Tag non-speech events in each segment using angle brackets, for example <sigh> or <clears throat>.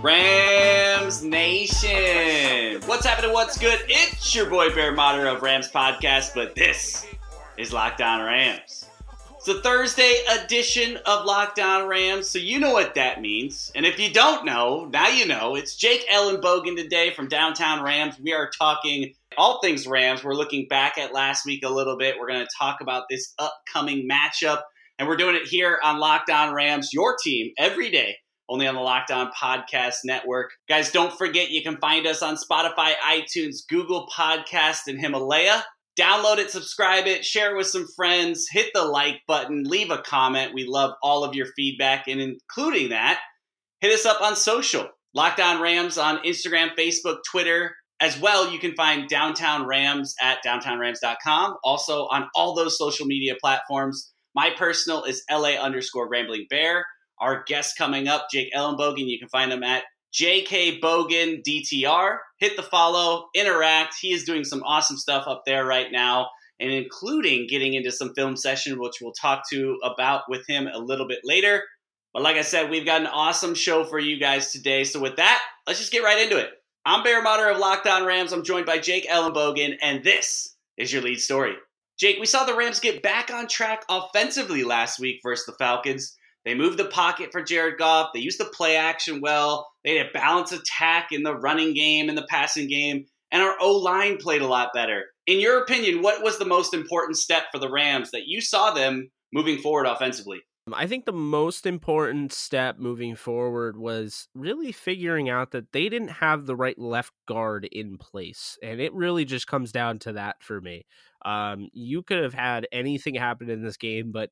Rams Nation! What's happening? What's good? It's your boy Bear Motter of Rams Podcast, but this is Locked On Rams. It's the Thursday edition of Locked On Rams, so you know what that means. And if you don't know, now you know. It's Jake Ellenbogen today from Downtown Rams. We are talking all things Rams. We're looking back at last week a little bit. We're going to talk about this upcoming matchup, and we're doing it here on Locked On Rams, your team, every day only on the Locked On Podcast Network. Guys, don't forget you can find us on Spotify, iTunes, Google Podcast, and Himalaya. Download it, subscribe it, share it with some friends, hit the like button, leave a comment. We love all of your feedback, and including that, hit us up on social. Locked On Rams on Instagram, Facebook, Twitter. As well, you can find Downtown Rams at downtownrams.com. Also on all those social media platforms. My personal is LA underscore Rambling Bear. Our guest coming up, Jake Ellenbogen. You can find him at JK Bogan DTR. Hit the follow, interact. He is doing some awesome stuff up there right now, and including getting into some film session, which we'll talk to about with him a little bit later. But like I said, we've got an awesome show for you guys today. So with that, let's just get right into it. I'm Bear Motter of Locked On Rams. I'm joined by Jake Ellenbogen, and this is your lead story. Jake, we saw the Rams get back on track offensively last week versus the Falcons. They moved the pocket for Jared Goff. They used the play action well. They had a balanced attack in the running game and the passing game. And our O line played a lot better. In your opinion, what was the most important step for the Rams that you saw them moving forward offensively? I think the most important step moving forward was really figuring out that they didn't have the right left guard in place. And it really just comes down to that for me. Um, you could have had anything happen in this game, but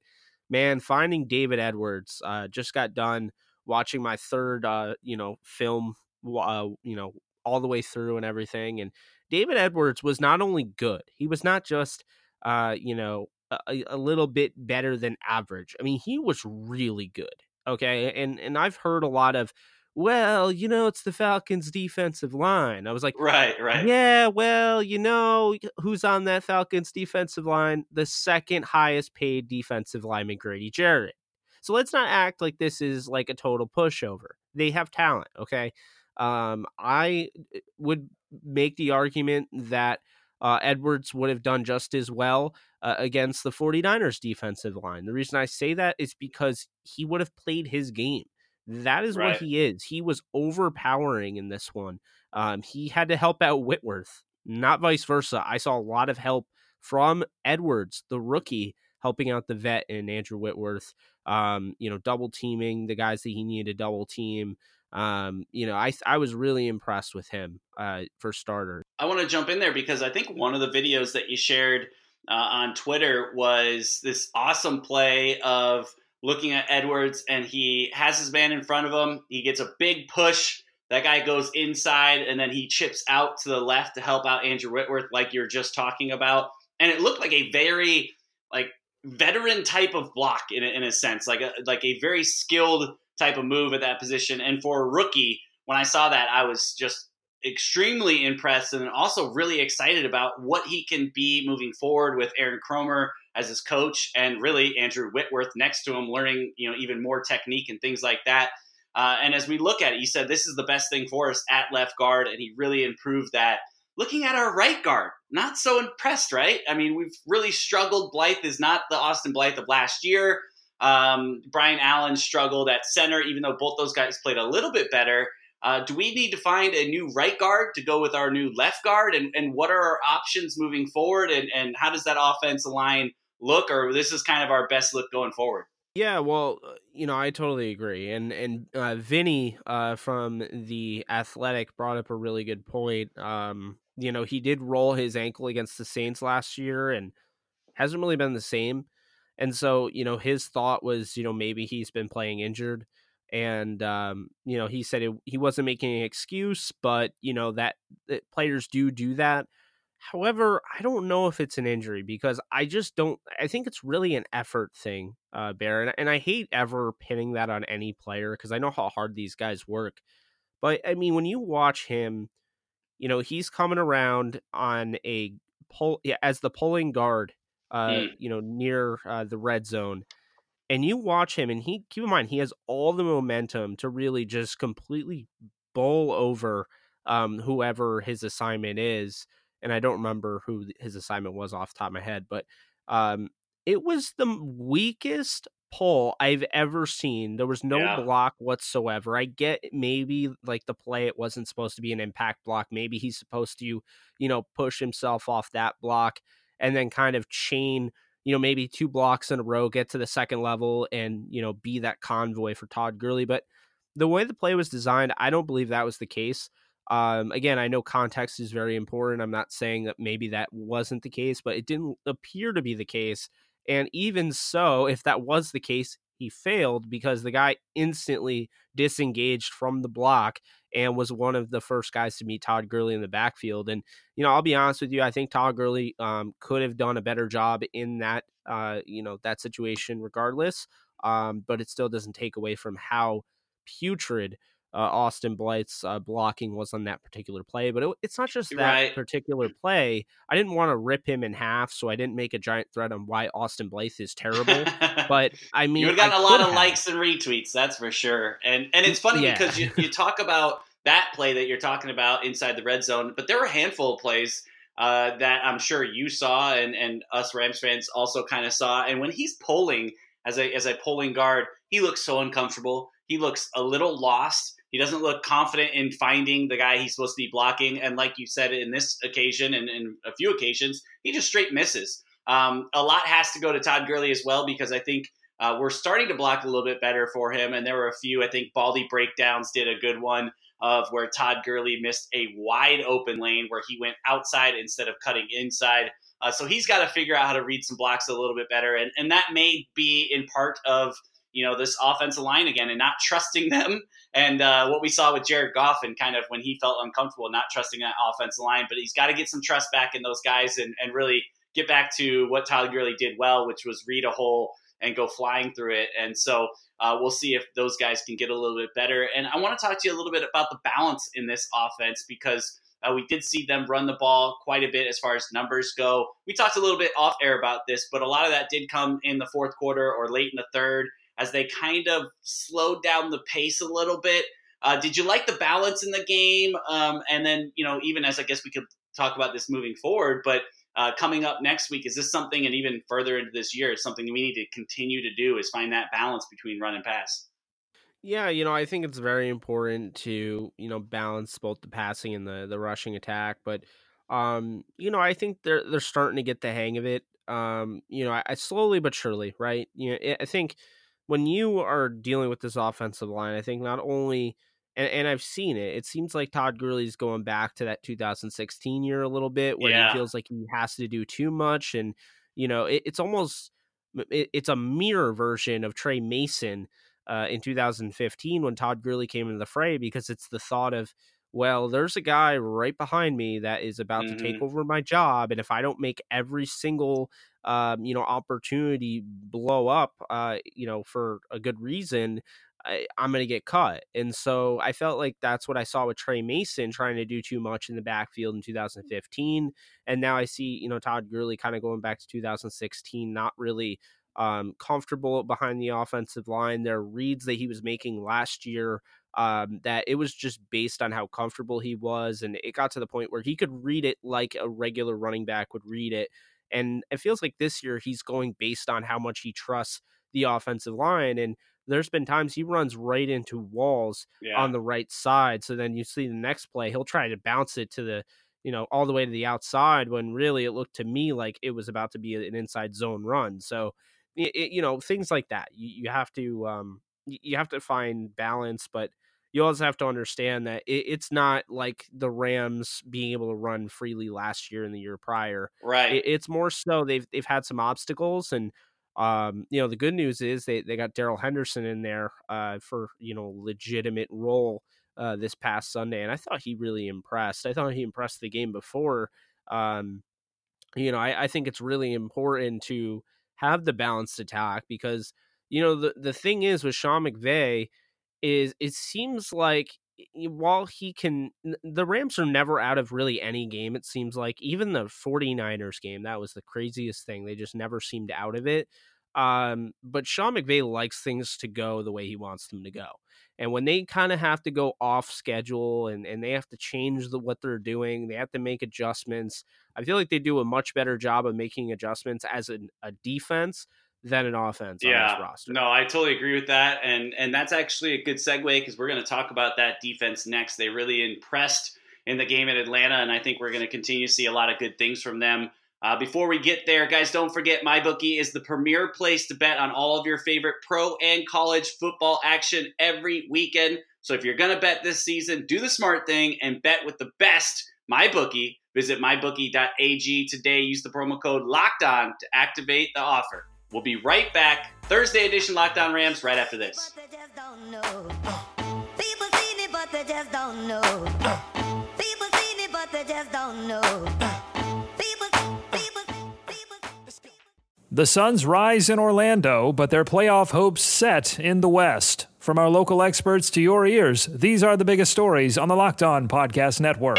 man, finding David Edwards uh, just got done watching my third, uh, you know, film, uh, you know, all the way through and everything. And David Edwards was not only good; he was not just, uh, you know, a, a little bit better than average. I mean, he was really good. Okay, and and I've heard a lot of well, you know, it's the Falcons' defensive line. I was like, right, right. Yeah, well, you know, who's on that Falcons defensive line? The second highest paid defensive lineman, Grady Jarrett. So let's not act like this is like a total pushover. They have talent, okay? Um, I eh, would make the argument that uh, Edwards would have done just as well uh, against the 49ers defensive line. The reason I say that is because he would have played his game. That is right. what he is. He was overpowering in this one. Um, he had to help out Whitworth, not vice versa. I saw a lot of help from Edwards, the rookie, helping out the vet and Andrew Whitworth. Um, you know, double teaming the guys that he needed to double team. Um, you know, I I was really impressed with him uh, for starter. I want to jump in there because I think one of the videos that you shared uh, on Twitter was this awesome play of looking at Edwards, and he has his man in front of him. He gets a big push. That guy goes inside, and then he chips out to the left to help out Andrew Whitworth, like you're just talking about. And it looked like a very like veteran type of block in a, in a sense, like a like a very skilled type of move at that position. And for a rookie, when I saw that, I was just extremely impressed and also really excited about what he can be moving forward with Aaron Kromer as his coach and really Andrew Whitworth next to him, learning you know even more technique and things like that. Uh, and as we look at it, he said this is the best thing for us at left guard, and he really improved that. Looking at our right guard, not so impressed, right? I mean, we've really struggled. Blythe is not the Austin Blythe of last year. Um, Brian Allen struggled at center, even though both those guys played a little bit better. Uh, do we need to find a new right guard to go with our new left guard? And, and what are our options moving forward? And, and how does that offense align look, or this is kind of our best look going forward? Yeah, well, uh, you know, I totally agree. And and uh, Vinny uh, from the Athletic brought up a really good point. Um, you know, he did roll his ankle against the Saints last year, and hasn't really been the same. And so, you know, his thought was, you know, maybe he's been playing injured. And, um, you know, he said it, he wasn't making an excuse, but, you know, that, that players do do that. However, I don't know if it's an injury because I just don't. I think it's really an effort thing, uh, Bear, and, and I hate ever pinning that on any player because I know how hard these guys work. But I mean, when you watch him, you know he's coming around on a pull yeah, as the pulling guard, uh, Mm. you know, near uh, the red zone, and you watch him, and he keep in mind he has all the momentum to really just completely bowl over um, whoever his assignment is and I don't remember who his assignment was off the top of my head, but um, it was the weakest pull I've ever seen. There was no Yeah. block whatsoever. I get maybe like the play, it wasn't supposed to be an impact block. Maybe he's supposed to, you know, push himself off that block and then kind of chain, you know, maybe two blocks in a row, get to the second level and, you know, be that convoy for Todd Gurley. But the way the play was designed, I don't believe that was the case. Um, again, I know context is very important. I'm not saying that maybe that wasn't the case, but it didn't appear to be the case. And even so, if that was the case, he failed because the guy instantly disengaged from the block and was one of the first guys to meet Todd Gurley in the backfield. And, you know, I'll be honest with you, I think Todd Gurley um, could have done a better job in that, uh, you know, that situation regardless. Um, but it still doesn't take away from how putrid uh, Austin Blythe's uh, blocking was on that particular play. But it, it's not just that Right. particular play. I didn't want to rip him in half, so I didn't make a giant thread on why Austin Blythe is terrible. <laughs> but I mean, you've I gotten a lot of have. likes and retweets, that's for sure. And and it's funny Yeah. because you, you <laughs> talk about that play that you're talking about inside the red zone, but there were a handful of plays uh, that I'm sure you saw and, and us Rams fans also kind of saw. And when he's pulling as a as a pulling guard, he looks so uncomfortable. He looks a little lost. He doesn't look confident in finding the guy he's supposed to be blocking. And like you said, in this occasion and in a few occasions, he just straight misses. Um, a lot has to go to Todd Gurley as well because I think uh, we're starting to block a little bit better for him. And there were a few, I think Baldy Breakdowns did a good one of where Todd Gurley missed a wide open lane where he went outside instead of cutting inside. Uh, so he's got to figure out how to read some blocks a little bit better. And, and that may be in part of, you know, this offensive line again and not <laughs> trusting them. And uh, what we saw with Jared Goff and kind of when he felt uncomfortable, not trusting that offensive line. But he's got to get some trust back in those guys and, and really get back to what Todd Gurley did well, which was read a hole and go flying through it. And so uh, we'll see if those guys can get a little bit better. And I want to talk to you a little bit about the balance in this offense because uh, we did see them run the ball quite a bit as far as numbers go. We talked a little bit off air about this, but a lot of that did come in the fourth quarter or late in the third as they kind of slowed down the pace a little bit. Uh, did you like the balance in the game? Um, and then, you know, even as I guess we could talk about this moving forward, but uh, coming up next week, is this something, and even further into this year, is something we need to continue to do is find that balance between run and pass? Yeah, you know, I think it's very important to, you know, balance both the passing and the the rushing attack, but um, you know, I think they're they're starting to get the hang of it. Um, you know, I, I slowly but surely, right? You know, I- I think when you are dealing with this offensive line, I think not only and, and I've seen it, it seems like Todd Gurley's going back to that 2016 year a little bit where Yeah. he feels like he has to do too much and you know, it, it's almost it, it's a mirror version of Tre Mason uh, in 2015 when Todd Gurley came into the fray because it's the thought of, well, there's a guy right behind me that is about to take over my job, and if I don't make every single um, you know opportunity blow up, uh, you know, for a good reason. I, I'm going to get cut. And so I felt like that's what I saw with Tre Mason trying to do too much in the backfield in 2015. And now I see, you know, Todd Gurley kind of going back to 2016, not really um, comfortable behind the offensive line. There are reads that he was making last year um, that it was just based on how comfortable he was. And it got to the point where he could read it like a regular running back would read it. And it feels like this year he's going based on how much he trusts the offensive line. And there's been times he runs right into walls Yeah. on the right side. So then you see the next play, he'll try to bounce it to the, you know, all the way to the outside when really it looked to me like it was about to be an inside zone run. So, it, you know, things like that. You, you have to, um, you have to find balance, but you also have to understand that it, it's not like the Rams being able to run freely last year and the year prior right. it, it's more so they've they've had some obstacles and Um, you know, the good news is they, they got Darrell Henderson in there uh, for, you know, legitimate role uh, this past Sunday. And I thought he really impressed. I thought he impressed the game before. Um, you know, I, I think it's really important to have the balanced attack because, you know, the, the thing is with Sean McVay is it seems like while he can the Rams are never out of really any game it seems like even the 49ers game that was the craziest thing they just never seemed out of it um, but Sean McVay likes things to go the way he wants them to go and when they kind of have to go off schedule and, and they have to change the, what they're doing they have to make adjustments I feel like they do a much better job of making adjustments as an, a defense than an offense yeah, on this roster. No, I totally agree with that, and and that's actually a good segue because we're going to talk about that defense next. They really impressed in the game at Atlanta, and I think we're going to continue to see a lot of good things from them. Uh, before we get there, guys, don't forget MyBookie is the premier place to bet on all of your favorite pro and college football action every weekend. So if you're going to bet this season, do the smart thing and bet with the best MyBookie. Visit mybookie.ag today. Use the promo code Locked On to activate the offer. We'll be right back. Thursday edition Locked On Rams right after this. But they just don't know. People seen it, but they just don't know. People seen it, but they just don't know. People, people, people. The Suns rise in Orlando, but their playoff hopes set in the West. From our local experts to your ears, these are the biggest stories on the Locked On Podcast Network.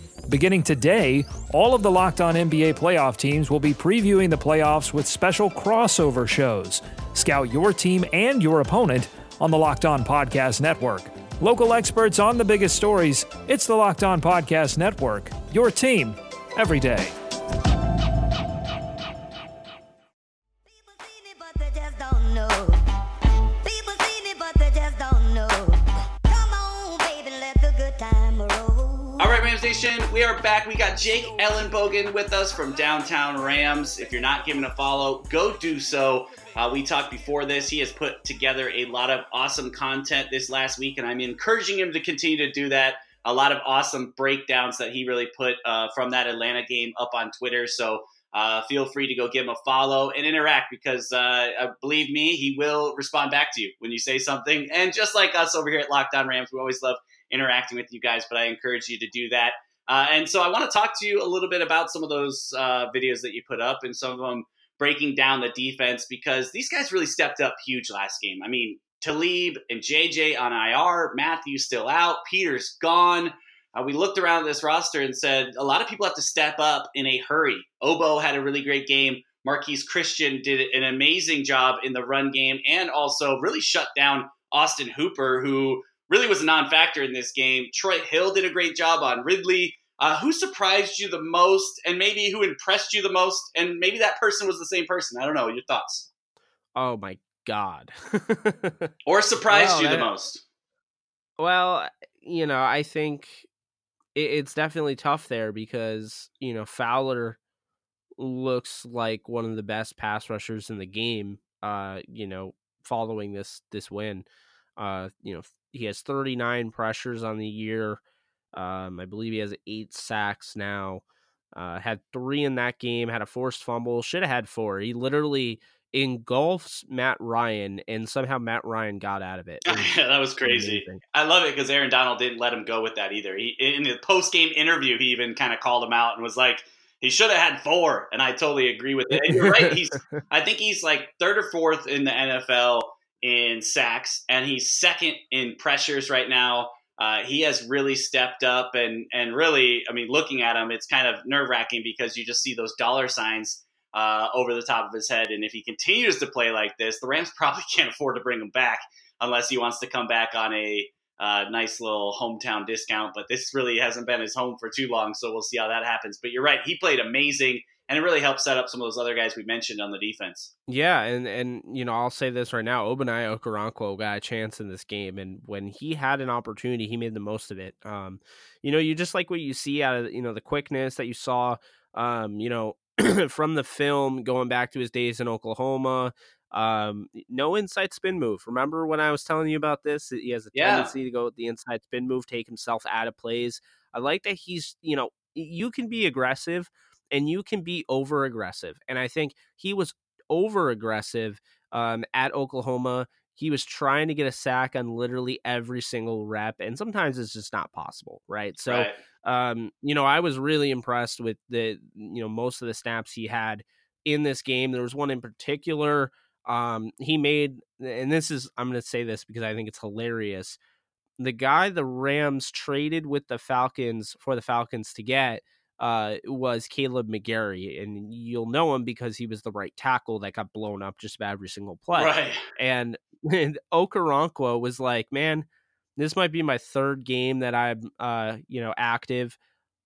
Beginning today, all of the Locked On NBA playoff teams will be previewing the playoffs with special crossover shows. Scout your team and your opponent on the Locked On Podcast Network. Local experts on the biggest stories. It's the Locked On Podcast Network. Your team every day. Nation, we are back. We got Jake Ellenbogen with us from Downtown Rams. If you're not giving a follow, go do so. Uh, we talked before this. He has put together a lot of awesome content this last week, and I'm encouraging him to continue to do that. A lot of awesome breakdowns that he really put uh, from that Atlanta game up on Twitter. So uh, feel free to go give him a follow and interact because uh, uh, believe me, he will respond back to you when you say something. And just like us over here at Locked On Rams, we always love interacting with you guys, but I encourage you to do that. Uh, and so I want to talk to you a little bit about some of those uh, videos that you put up and some of them breaking down the defense because these guys really stepped up huge last game. I mean, Talib and JJ on IR, Matthew's still out, Peter's gone. Uh, we looked around this roster and said a lot of people have to step up in a hurry. Obo had a really great game. Marqui Christian did an amazing job in the run game and also really shut down Austin Hooper, who really was a non factor in this game. Troy Hill did a great job on Ridley. Uh, who surprised you the most and maybe who impressed you the most? And maybe that person was the same person. I don't know. Your thoughts? Oh my god. <laughs> Or surprised Well, you the that- most? well, you know, I think it, it's definitely tough there because you know Fowler looks like one of the best pass rushers in the game. Uh, you know, following this this win, uh, you know, he has 39 pressures on the year. Um, I believe he has eight sacks now. Uh, had three in that game. Had a forced fumble. Should have had four. He literally engulfs Matt Ryan, and somehow Matt Ryan got out of it. It was <laughs> that was crazy. amazing. I love it because Aaron Donald didn't let him go with that either. He in the post game interview, he even kind of called him out and was like, he should have had four. And I totally agree with it. And you're right. He's <laughs> I think he's like third or fourth in the NFL in sacks, and he's second in pressures right now. Uh, he has really stepped up, and and really, I mean, looking at him, it's kind of nerve wracking because you just see those dollar signs uh, over the top of his head. And if he continues to play like this, the Rams <laughs> probably can't afford to bring him back unless he wants to come back on a uh, nice little hometown discount. But this really hasn't been his home for too long, so we'll see how that happens. But you're right, he played amazing. And it really helps set up some of those other guys we mentioned on the defense. Yeah, and and you know I'll say this right now, Ogbonnia Okoronkwo got a chance in this game, and when he had an opportunity, he made the most of it. Um, you know, you just like what you see out of you know the quickness that you saw, um, you know, <clears throat> from the film going back to his days in Oklahoma. Um, no inside spin move. Remember when I was telling you about this? He has a Yeah. tendency to go with the inside spin move, take himself out of plays. I like that he's, you know, you can be aggressive and you can be over aggressive. And I think he was over aggressive um, at Oklahoma. He was trying to get a sack on literally every single rep, and sometimes it's just not possible, right? So, Right. um, you know, I was really impressed with the, you know, most of the snaps he had in this game. There was one in particular. Um, he made, and this is, I'm going to say this because I think it's hilarious. The guy the Rams traded with the Falcons for the Falcons to get uh, was Kaleb McGary, and you'll know him because he was the right tackle that got blown up just about every single play. Right. And, <laughs> and Okoronkwo was like, man, this might be my third game that I'm, uh, you know, active,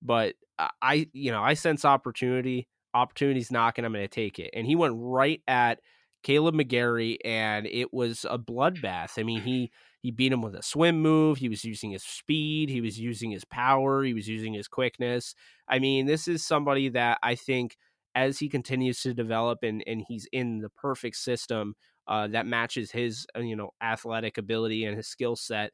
but I- I, you know, I sense opportunity. Opportunity's knocking. I'm going to take it. And he went right at Kaleb McGary, and it was a bloodbath. I mean, he he beat him with a swim move. He was using his speed. He was using his power. He was using his quickness. I mean, this is somebody that I think as he continues to develop and and he's in the perfect system uh, that matches his uh, you know athletic ability and his skill set.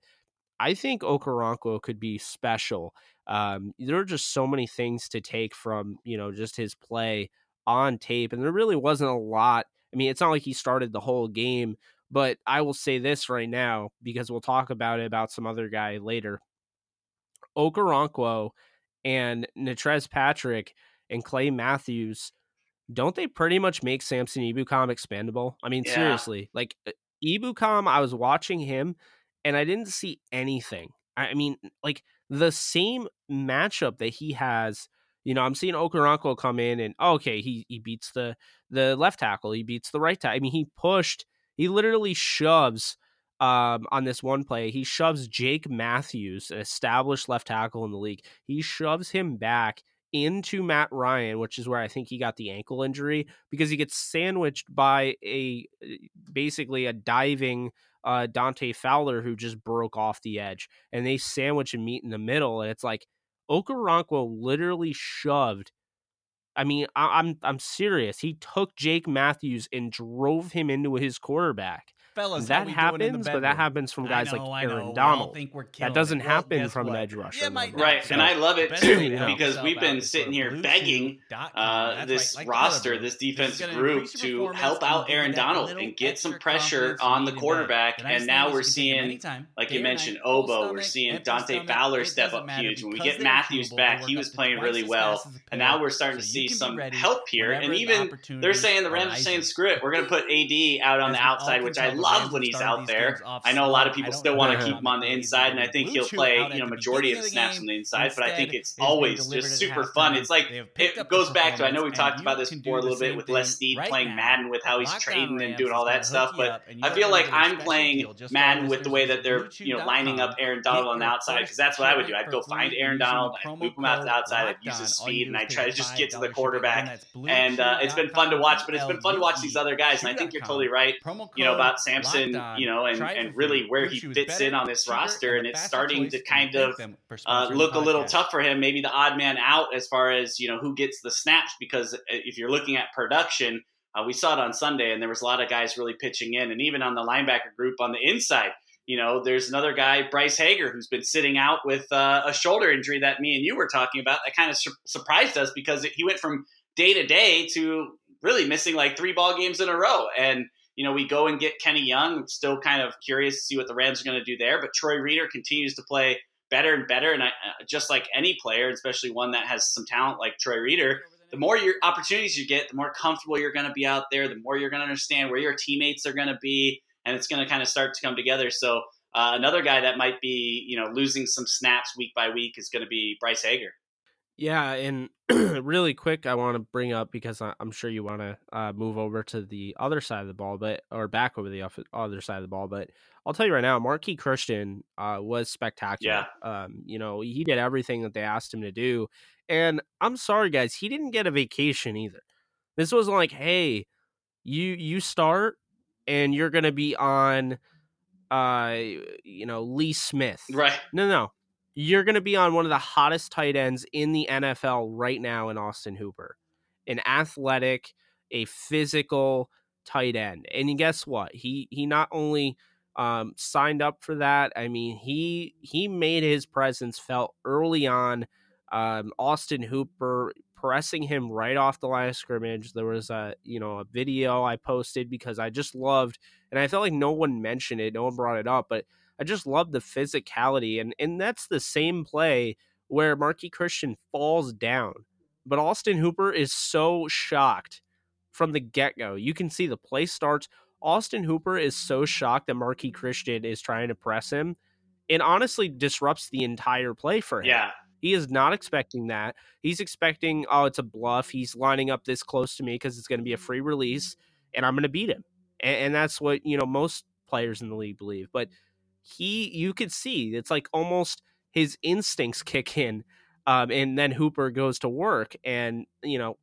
I think Okoronkwo could be special. Um, there are just so many things to take from you know just his play on tape, and there really wasn't a lot. I mean, it's not like he started the whole game, but I will say this right now because we'll talk about it about some other guy later. Okoronkwo and Natrez Patrick and Clay Matthews, don't they pretty much make Samson Ebukam expandable? I mean, Yeah. seriously, like uh, Ebukam, I was watching him and I didn't see anything. I I mean, like the same matchup that he has. You know, I'm seeing Okoronkwo come in and oh, okay, he he beats the the left tackle, he beats the right tackle. I mean, he pushed, he literally shoves um, on this one play. He shoves Jake Matthews, an established left tackle in the league. He shoves him back into Matt Ryan, which is where I think he got the ankle injury because he gets sandwiched by a basically a diving uh, Dante Fowler who just broke off the edge, and they sandwich and meet in the middle, and it's like Okoronkwo literally shoved. I mean, I, I'm I'm serious. He took Jake Matthews and drove him into his quarterback. Fellas, that how we doing in the happens, but that happens from guys know, like Aaron know. We all Donald. think we're That doesn't. Well, happen guess from an edge rusher. Yeah, might not. Right, NFL. and I love it too way to help because we've been sitting here begging uh, this right, like roster, color blue. this This is defensive group to help out Aaron Donald and get some pressure on the need in bed. quarterback. The And now we're you can take them seeing, like you mentioned, night, full Obo. We're seeing Dante Fowler step up huge. When we get Matthews back, he was playing really well. fast as a And now we're starting to see some help here. And even they're saying the Rams are saying arises. screw it. We're going to put AD out on the outside, which I the love when he's out there. I know a lot of people still want to keep him on the inside, and I think he'll play, you know, majority of the snaps on the inside. But I think it's always just super fun. It's like They have picked it goes back to I know we talked about this before a little bit with Les Snead playing. Madden with how he's trading and doing all that stuff. But up, and you I feel like I'm playing Madden with the way that they're you know lining up Aaron Donald on the outside because that's what I would do. I'd go find Aaron Donald, I'd loop him out to the outside, I'd use his LOCKEDON. All you speed, and I'd try to just get to the quarterback. And uh, it's been fun to watch, but it's been fun to watch these other guys. And I think you're totally right you know about LOCKEDON. you know, and, and really where he fits better, in on this roster, and a it's starting to kind of uh, look a little tough for him, maybe the odd man out as far as you know who gets the snaps. Because uh, if you're looking at production, uh, we saw it on Sunday, and there was a lot of guys really pitching in, and even on the linebacker group on the inside. You know, there's another guy, Bryce Hager, who's been sitting out with uh, a shoulder injury that me and you were talking about. That kind of sur- surprised us because he went from day to day to really missing like three ball games in a row. And you know, we go and get Kenny Young. I'm still kind of curious to see what the Rams are going to do there. But Troy Reeder continues to play better and better. And I, uh, just like any player, especially one that has some talent like Troy Reeder, the more your opportunities you get, the more comfortable you're going to be out there, the more you're going to understand where your teammates are going to be, and it's going to kind of start to come together. So uh, another guy that might be, you know, losing some snaps week by week is going to be Bryce Hager. Yeah, and <clears throat> really quick, I want to bring up because I'm sure you want to uh, move over to the other side of the ball, but or back over the other side of the ball. But I'll tell you right now, Marqui Christian uh, was spectacular. Yeah. Um, you know, he did everything that they asked him to do, and I'm sorry, guys, he didn't get a vacation either. This wasn't like, hey, you you start and you're gonna be on, uh, you know, Lee Smith. Right. No, no. You're going to be on one of the hottest tight ends in the NFL right now in Austin Hooper. An athletic, a physical tight end. And guess what? He he not only um, signed up for that, I mean, he he made his presence felt early on. Um, Austin Hooper pressing him right off the line of scrimmage. There was a you know a video I posted because I just loved, and I felt like no one mentioned it, no one brought it up, but I just love the physicality, and and that's the same play where Marqui Christian falls down, but Austin Hooper is so shocked from the get go. You can see the play starts. Austin Hooper is so shocked that Marqui Christian is trying to press him. It honestly disrupts the entire play for him. Yeah. He is not expecting that. He's expecting, oh, it's a bluff. He's lining up this close to me because it's going to be a free release, and I'm going to beat him. And, and that's what you know most players in the league believe. But he, you could see, it's like almost his instincts kick in, um, and then Hooper goes to work. And you know,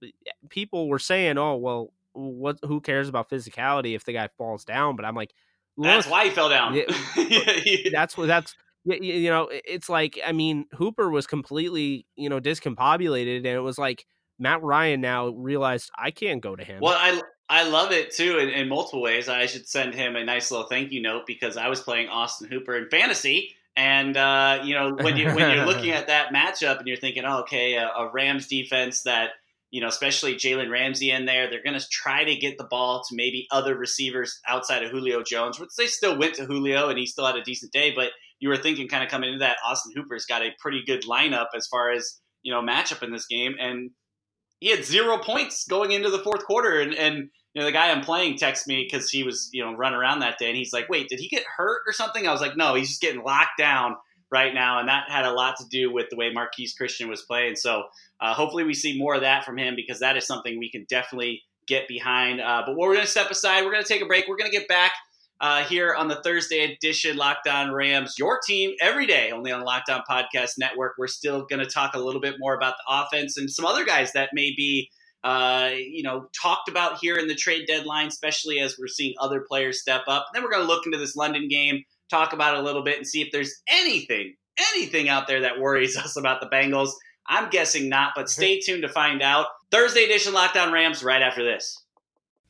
people were saying, oh, well, what? Who cares about physicality if the guy falls down? But I'm like, That's why he fell down. <laughs> That's what that's you know it's like i mean hooper was completely you know discombobulated and it was like matt ryan now realized i can't go to him Well, I I love it too in, in multiple ways. I should send him a nice little thank you note because I was playing Austin Hooper in fantasy, and uh, you know when you when you're looking at that matchup and you're thinking, oh, okay, a, a Rams defense that you know, especially Jalen Ramsey in there, they're going to try to get the ball to maybe other receivers outside of Julio Jones, which they still went to Julio and he still had a decent day, but you were thinking kind of coming into that Austin Hooper's got a pretty good lineup as far as you know matchup in this game, and he had zero points going into the fourth quarter, and and you know the guy I'm playing texted me because he was you know running around that day, and he's like, wait, did he get hurt or something? I was like, no, he's just getting locked down right now, and that had a lot to do with the way Marqui Christian was playing. So uh, hopefully we see more of that from him because that is something we can definitely get behind. Uh, but we're going to step aside. We're going to take a break. We're going to get back uh, here on the Thursday edition Locked Lockdown Rams, your team every day, only on the Locked On Podcast Network. We're still going to talk a little bit more about the offense and some other guys that may be, uh, you know, talked about here in the trade deadline, especially as we're seeing other players step up. And then we're going to look into this London game, talk about it a little bit, and see if there's anything, anything out there that worries <laughs> us about the Bengals. I'm guessing not, but stay <laughs> tuned to find out. Thursday edition Locked On Rams right after this.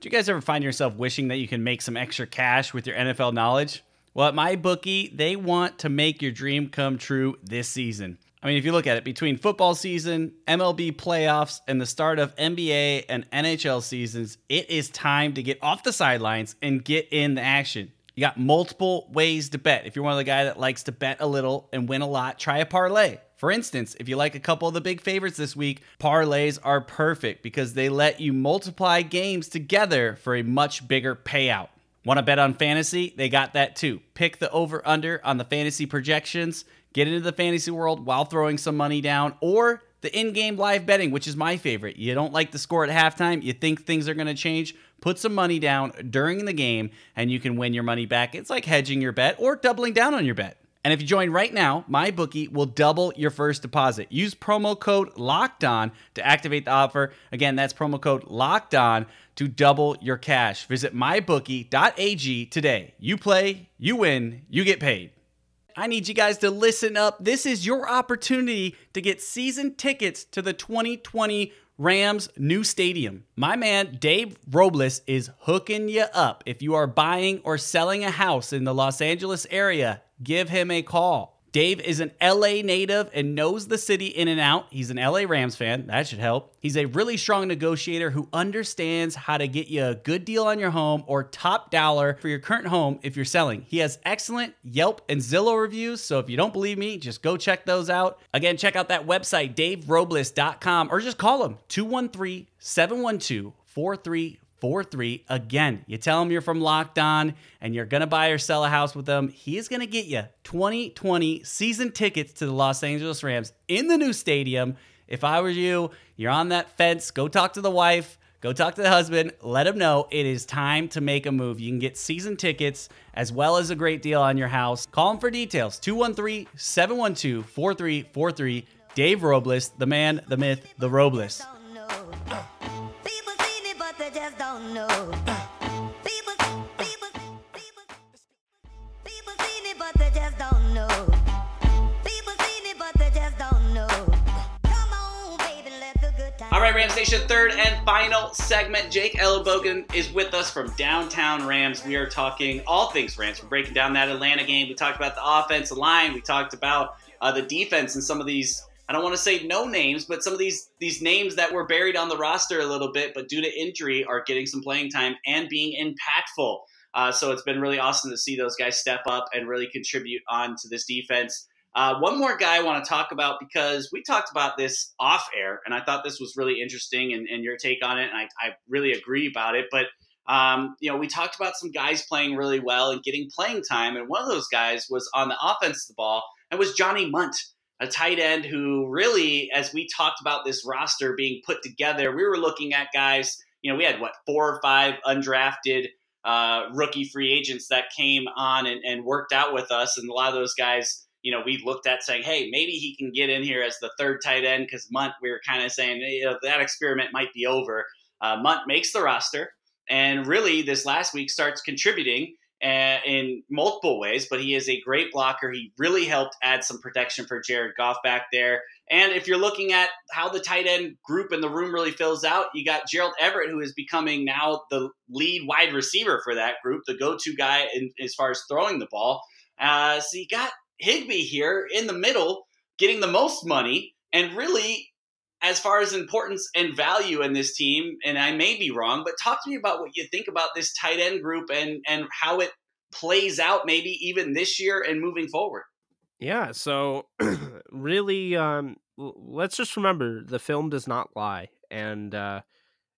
Do you guys ever find yourself wishing that you can make some extra cash with your NFL knowledge? Well, at MyBookie, they want to make your dream come true this season. I mean, if you look at it, between football season, MLB playoffs, and the start of NBA and NHL seasons, it is time to get off the sidelines and get in the action. You got multiple ways to bet. If you're one of the guys that likes to bet a little and win a lot, try a parlay. For instance, if you like a couple of the big favorites this week, parlays are perfect because they let you multiply games together for a much bigger payout. Want to bet on fantasy? They got that too. Pick the over under on the fantasy projections, get into the fantasy world while throwing some money down, or the in game live betting, which is my favorite. You don't like the score at halftime, you think things are going to change, put some money down during the game, and you can win your money back. It's like hedging your bet or doubling down on your bet. And if you join right now, my bookie will double your first deposit. Use promo code Locked On to activate the offer. Again, that's promo code Locked On to double your cash. Visit mybookie.ag today. You play, you win, you get paid. I need you guys to listen up. This is your opportunity to get season tickets to the 2020 Rams new stadium. My man Dave Robles is hooking you up. If you are buying or selling a house in the Los Angeles area, give him a call. Dave is an LA native and knows the city in and out. He's an LA Rams fan. That should help. He's a really strong negotiator who understands how to get you a good deal on your home or top dollar for your current home if you're selling. He has excellent Yelp and Zillow reviews, so if you don't believe me, just go check those out. Again, check out that website, daverobles.com, or just call him 213 712 4343. Again, you tell him you're from Locked On and you're going to buy or sell a house with him. He's going to get you 2020 season tickets to the Los Angeles Rams in the new stadium. If I were you, you're on that fence, go talk to the wife, go talk to the husband, let him know it is time to make a move. You can get season tickets as well as a great deal on your house. Call him for details 213 712 4343. Dave Robles, the man, the myth, the Robles. Just don't know. All right, Rams Nation, third and final segment. Jake Ellenbogen is with us from downtown Rams. We are talking all things Rams. We're breaking down that Atlanta game. We talked about the offensive line. We talked about uh, the defense and some of these. I don't want to say no names, but some of these these names that were buried on the roster a little bit, but due to injury, are getting some playing time and being impactful. Uh, so it's been really awesome to see those guys step up and really contribute on to this defense. Uh, one more guy I want to talk about because we talked about this off air, and I thought this was really interesting and, and your take on it, and I, I really agree about it. But um, you know, we talked about some guys playing really well and getting playing time, and one of those guys was on the offense of the ball, and was Johnny Mundt, a tight end who really, as we talked about this roster being put together, we were looking at guys. You know, we had what four or five undrafted uh, rookie free agents that came on and, and worked out with us, and a lot of those guys you know, we looked at saying, hey, maybe he can get in here as the third tight end because Mundt, we were kind of saying, you know, that experiment might be over. Uh, Mundt makes the roster and really this last week starts contributing in multiple ways, but he is a great blocker. He really helped add some protection for Jared Goff back there. And if you're looking at how the tight end group in the room really fills out, you got Gerald Everett, who is becoming now the lead wide receiver for that group, the go to guy in, as far as throwing the ball. Uh, so you got Higbee here in the middle getting the most money and really as far as importance and value in this team and I may be wrong but talk to me about what you think about this tight end group and and how it plays out maybe even this year and moving forward. Yeah, so <clears throat> really um let's just remember the film does not lie and uh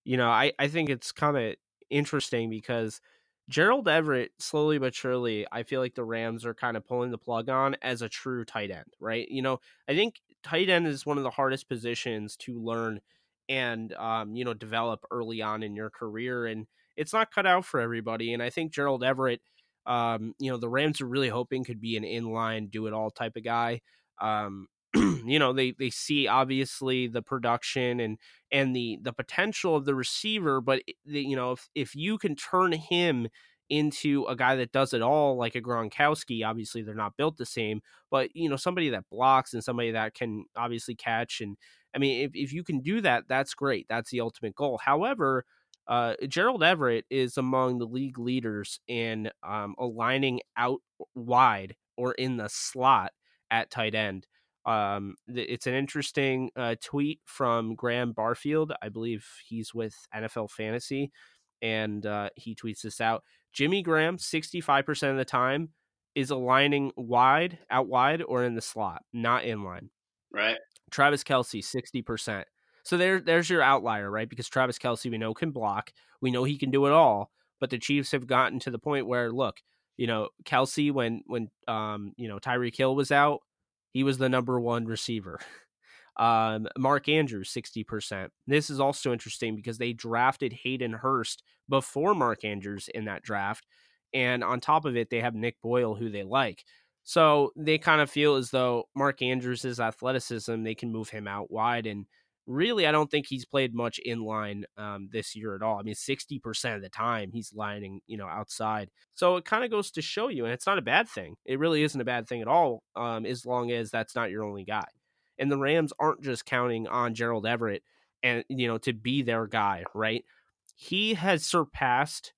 you know, I I think it's kind of interesting because Gerald Everett, slowly but surely, I feel like the Rams are kind of pulling the plug on as a true tight end, right? You know, I think tight end is one of the hardest positions to learn and, um, you know, develop early on in your career. And it's not cut out for everybody. And I think Gerald Everett, um, you know, the Rams are really hoping could be an inline, do it all type of guy. Um, <clears throat> you know they they see obviously the production and and the the potential of the receiver but the, you know if if you can turn him into a guy that does it all like a Gronkowski obviously they're not built the same but you know somebody that blocks and somebody that can obviously catch and I mean if if you can do that that's great that's the ultimate goal however uh, Gerald Everett is among the league leaders in um, aligning out wide or in the slot at tight end. Um, it's an interesting uh, tweet from Graham Barfield. I believe he's with NFL Fantasy, and uh, he tweets this out. Jimmy Graham, 65% of the time, is aligning wide, out wide, or in the slot, not in line. Right. Travis Kelce, 60%. So there, there's your outlier, right? Because Travis Kelce, we know, can block. We know he can do it all. But the Chiefs have gotten to the point where, look, you know, Kelce, when when um, you know, Tyreek Hill was out, he was the number one receiver. <laughs> Um, Mark Andrews, 60%. This is also interesting because they drafted Hayden Hurst before Mark Andrews in that draft. And on top of it, they have Nick Boyle, who they like. So they kind of feel as though Mark Andrews' athleticism, they can move him out wide. And really, I don't think he's played much in line um, this year at all. I mean, 60% of the time he's lining, you know, outside. So it kind of goes to show you, and it's not a bad thing. It really isn't a bad thing at all, um, as long as that's not your only guy. And the Rams aren't just counting on Gerald Everett and, you know, to be their guy, right? He has surpassed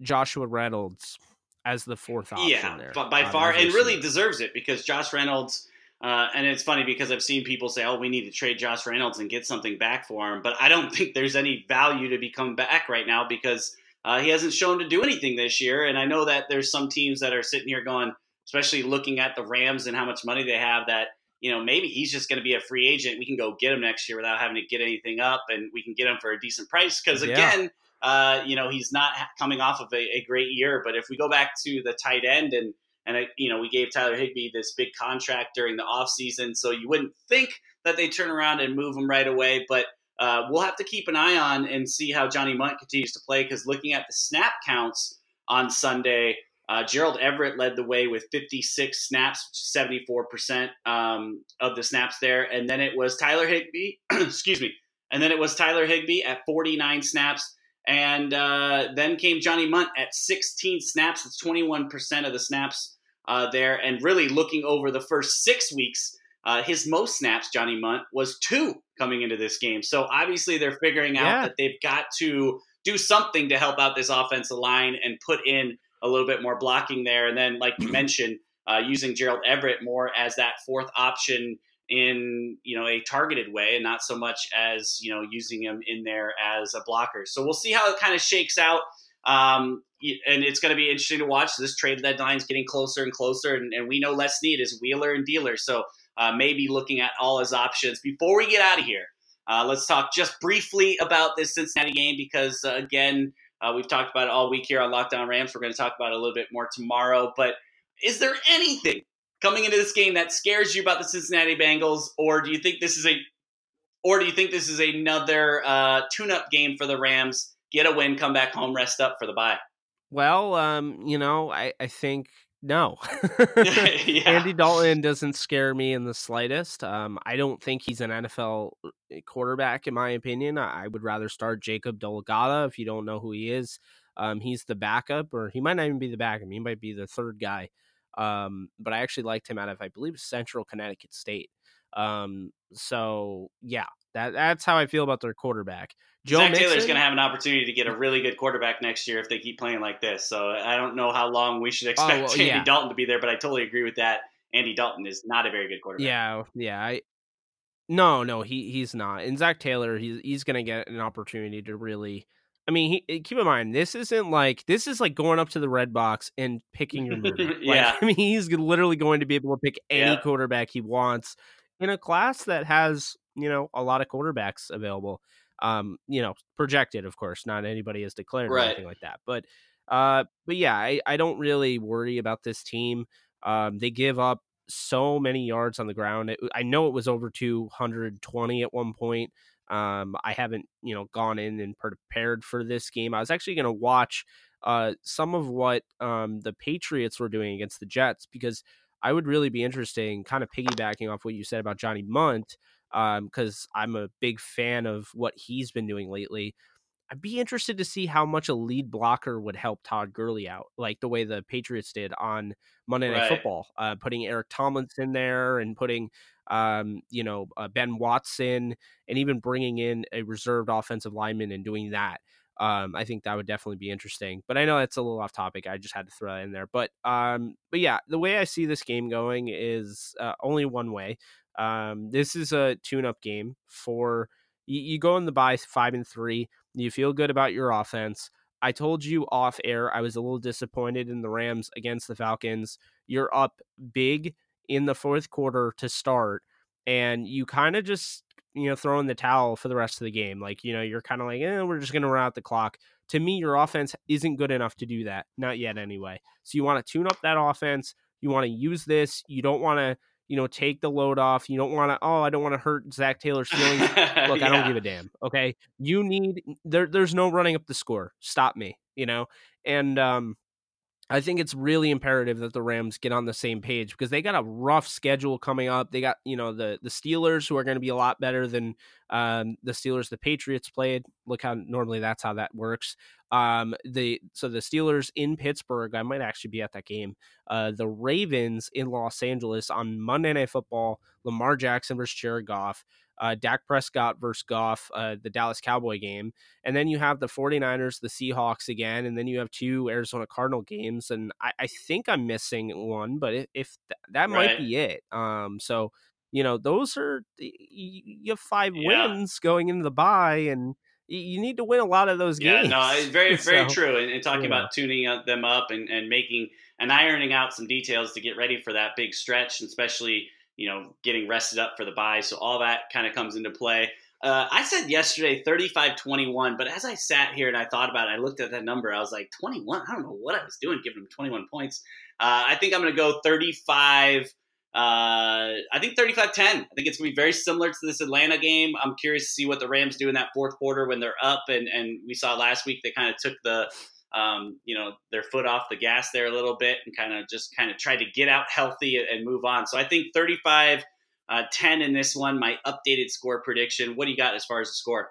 Joshua Reynolds as the fourth option Yeah, there. by far, and really deserves it because Josh Reynolds. Uh, and it's funny because I've seen people say, "Oh, we need to trade Josh Reynolds and get something back for him," but I don't <laughs> think there's any value to become back right now because uh, he hasn't shown to do anything this year. And I know that there's some teams that are sitting here going, especially looking at the Rams and how much money they have, that you know maybe he's just going to be a free agent. We can go get him next year without having to get anything up, and we can get him for a decent price because Yeah. again. Uh, you know he's not coming off of a, a great year, but if we go back to the tight end and And, you know, we gave Tyler Higbee this big contract during the offseason. So you wouldn't think that they turn around and move him right away. But uh, we'll have to keep an eye on and see how Johnny Mundt continues to play because looking at the snap counts on Sunday, uh, Gerald Everett led the way with 56 snaps, 74% um, of the snaps there. And then it was Tyler Higbee, <clears throat> excuse me. And then it was Tyler Higbee at 49 snaps. And uh, then came Johnny Mundt at 16 snaps. That's 21% of the snaps uh, there. And really looking over the first six weeks, uh, his most snaps, Johnny Mundt, was two coming into this game. So obviously they're figuring out Yeah. that they've got to do something to help out this offensive line and put in a little bit more blocking there. And then, like you <clears throat> mentioned, uh, using Gerald Everett more as that fourth option in you know a targeted way, and not so much as you know using him in there as a blocker. So we'll see how it kind of shakes out. Um, and it's going to be interesting to watch. This trade deadline is getting closer and closer, and, and we know Les Snead is Wheeler and Dealer, so uh, maybe looking at all his options. Before we get out of here, uh, let's talk just briefly about this Cincinnati game because uh, again, uh, we've talked about it all week here on Locked On Rams. We're going to talk about it a little bit more tomorrow. But is there anything coming into this game that scares you about the Cincinnati Bengals, or do you think this is a, or do you think this is another uh, tune-up game for the Rams? Get a win, come back home, rest up for the bye. Well, um, you know, I, I think no. <laughs> Yeah. <laughs> Andy Dalton doesn't scare me in the slightest. Um, I don't think he's an NFL quarterback, in my opinion. I, I would rather start Jacob Dolegala if you don't know who he is. Um, he's the backup, or he might not even be the backup. He might be the third guy. Um, but I actually liked him out of, I believe, Central Connecticut State. Um, so yeah, that that's how I feel about their quarterback. Joe Zach Taylor's Mixon- going to have an opportunity to get a really good quarterback next year if they keep playing like this. So I don't know how long we should oh, expect well, Andy yeah. Dalton to be there, but I totally agree with that. Andy Dalton is not a very good quarterback. Yeah, oh, yeah. I no, no, he he's not. And Zach Taylor, he's he's gonna get an opportunity to really. I mean, he, eh, keep in mind this isn't like this is like going up to the red box and picking your <laughs> movie. Like, Yeah. <laughs> I mean, he's literally going to be able to pick any Yeah. quarterback he wants in a class that has you know a lot of quarterbacks available. Um, you know, projected, of course, not anybody has declared or anything like that. But uh, but yeah, I I don't really worry about this team. Um, they give up so many yards on the ground. It, I know it was over 220 at one point. Um, I haven't, you know, gone in and prepared for this game. I was actually going to watch uh, some of what um, the Patriots were doing against the Jets because I would really be interested in kind of piggybacking off what you said about Johnny Mundt because I'm a big fan of what he's been doing lately. I'd be interested to see how much a lead blocker would help Todd Gurley out, like the way the Patriots did on Monday Night Right. Football, uh, putting Eric Tomlinson there and putting, um, you know, uh, Ben Watson and even bringing in a reserved offensive lineman and doing that. Um, I think that would definitely be interesting. But I know that's a little off topic. I just had to throw that in there. But um, but yeah, the way I see this game going is uh, only one way. Um, this is a tune-up game for you, you go in the bye five and three. You feel good about your offense. I told you off air I was a little disappointed in the Rams against the Falcons. You're up big in the fourth quarter to start, and you kind of just you know throw in the towel for the rest of the game. Like you know you're kind of like, eh, we're just gonna run out the clock. To me, your offense isn't good enough to do that. Not yet, anyway. So you want to tune up that offense. You want to use this. You don't want to you know take the load off. You don't want to. Oh, I don't want to hurt Zach Taylor's feelings. <laughs> Look, I don't give a damn. Okay, you need there. There's no running up the score. Stop me. You know, and um, I think it's really imperative that the Rams get on the same page because they got a rough schedule coming up. They got you know the the Steelers who are going to be a lot better than um, the Steelers the Patriots played. Look how normally that's how that works. Um, the so the Steelers in Pittsburgh. I might actually be at that game. Uh, the Ravens in Los Angeles on Monday Night Football. Lamar Jackson versus Jared Goff. Uh, Dak Prescott versus Goff, uh, the Dallas Cowboy game. And then you have the 49ers, the Seahawks again. And then you have two Arizona Cardinal games. And I, I think I'm missing one, but if, if th- that might be it. Um, so, you know, those are, you have five Yeah. wins going into the bye, and you need to win a lot of those Yeah, games. no, it's very, <laughs> very So, true. And, and talking know. about tuning them up and, and making and ironing out some details to get ready for that big stretch, and especially you know getting rested up for the bye. So all that kind of comes into play. Uh, I said yesterday 35-21, but as I sat here and I thought about it, I looked at that number. I was like 21. I don't know what I was doing giving them 21 points. Uh, I think I'm going to go 35. Uh, I think 35 10. I think it's going to be very similar to this Atlanta game. I'm curious to see what the Rams do in that fourth quarter when they're up. And, and we saw last week they kind of took the, um, you know, their foot off the gas there a little bit and kind of just kind of tried to get out healthy and move on. So I think 35 uh, 10 in this one, my updated score prediction. What do you got as far as the score?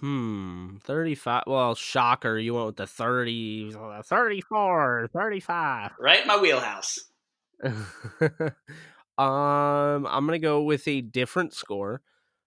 Hmm, 35. Well, shocker, you went with the 30, uh, 34, 35. Right in my wheelhouse. <laughs> um, I'm gonna go with a different score,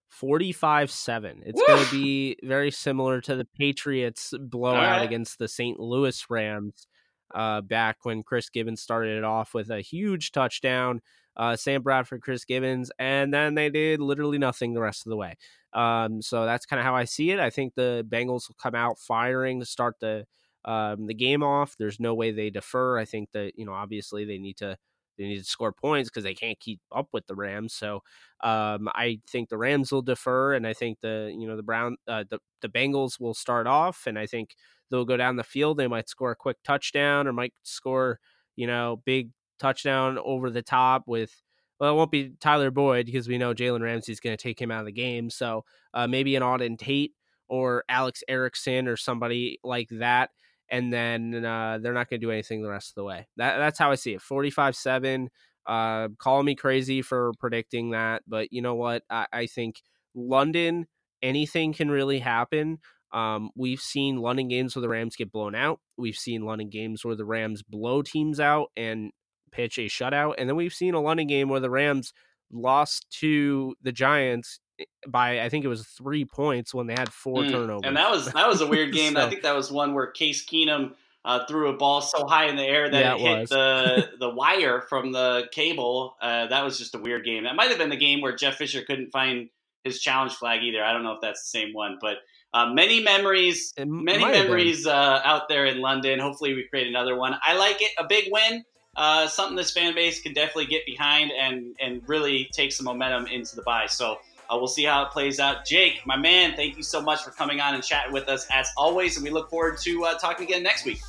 forty-five-seven. It's gonna be very similar to the Patriots blowout Alright. against the St. Louis Rams. Uh, back when Chris Givens started it off with a huge touchdown, uh, Sam Bradford, Chris Givens, and then they did literally nothing the rest of the way. Um, so that's kind of how I see it. I think the Bengals will come out firing to start the um, the game off. There's no way they defer. I think that you know obviously they need to they need to score points because they can't keep up with the Rams. So um, I think the Rams will defer, and I think the you know the Brown uh, the the Bengals will start off, and I think they'll go down the field. They might score a quick touchdown, or might score you know big touchdown over the top with. Well, it won't be Tyler Boyd because we know Jalen Ramsey's going to take him out of the game. So uh, maybe an Auden Tate or Alex Erickson or somebody like that and then uh, they're not going to do anything the rest of the way. That, that's how I see it. 45 7. Uh, call me crazy for predicting that, but you know what? I, I think London, anything can really happen. Um, we've seen London games where the Rams get blown out. We've seen London games where the Rams blow teams out and pitch a shutout. And then we've seen a London game where the Rams lost to the Giants by I think it was three points when they had four Mm, turnovers. And that was that was a weird <laughs> game. I think that was one where Case Keenum uh, threw a ball so high in the air that Yeah, it it hit was. the <laughs> the wire from the cable. Uh, that was just a weird game. That might have been the game where Jeff Fisher couldn't find his challenge flag either. I don't know if that's the same one, but uh, many memories, It many might have been. memories uh, out there in London. Hopefully, we create another one. I like it. A big win. Uh, something this fan base can definitely get behind and and really take some momentum into the bye. So uh, we'll see how it plays out. Jake, my man, thank you so much for coming on and chatting with us as always, and we look forward to uh, talking again next week.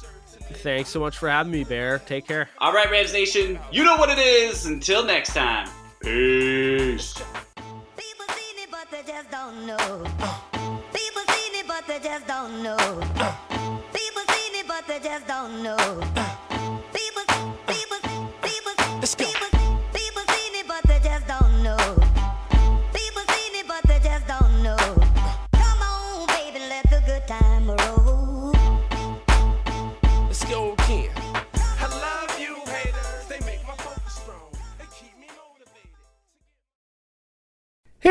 Thanks so much for having me, Bear. Take care. All right, Rams Nation, you know what it is. Until next time, peace. People seen it, but they just don't know. People seen it, but they just don't know. People seen it, but they just don't know. People,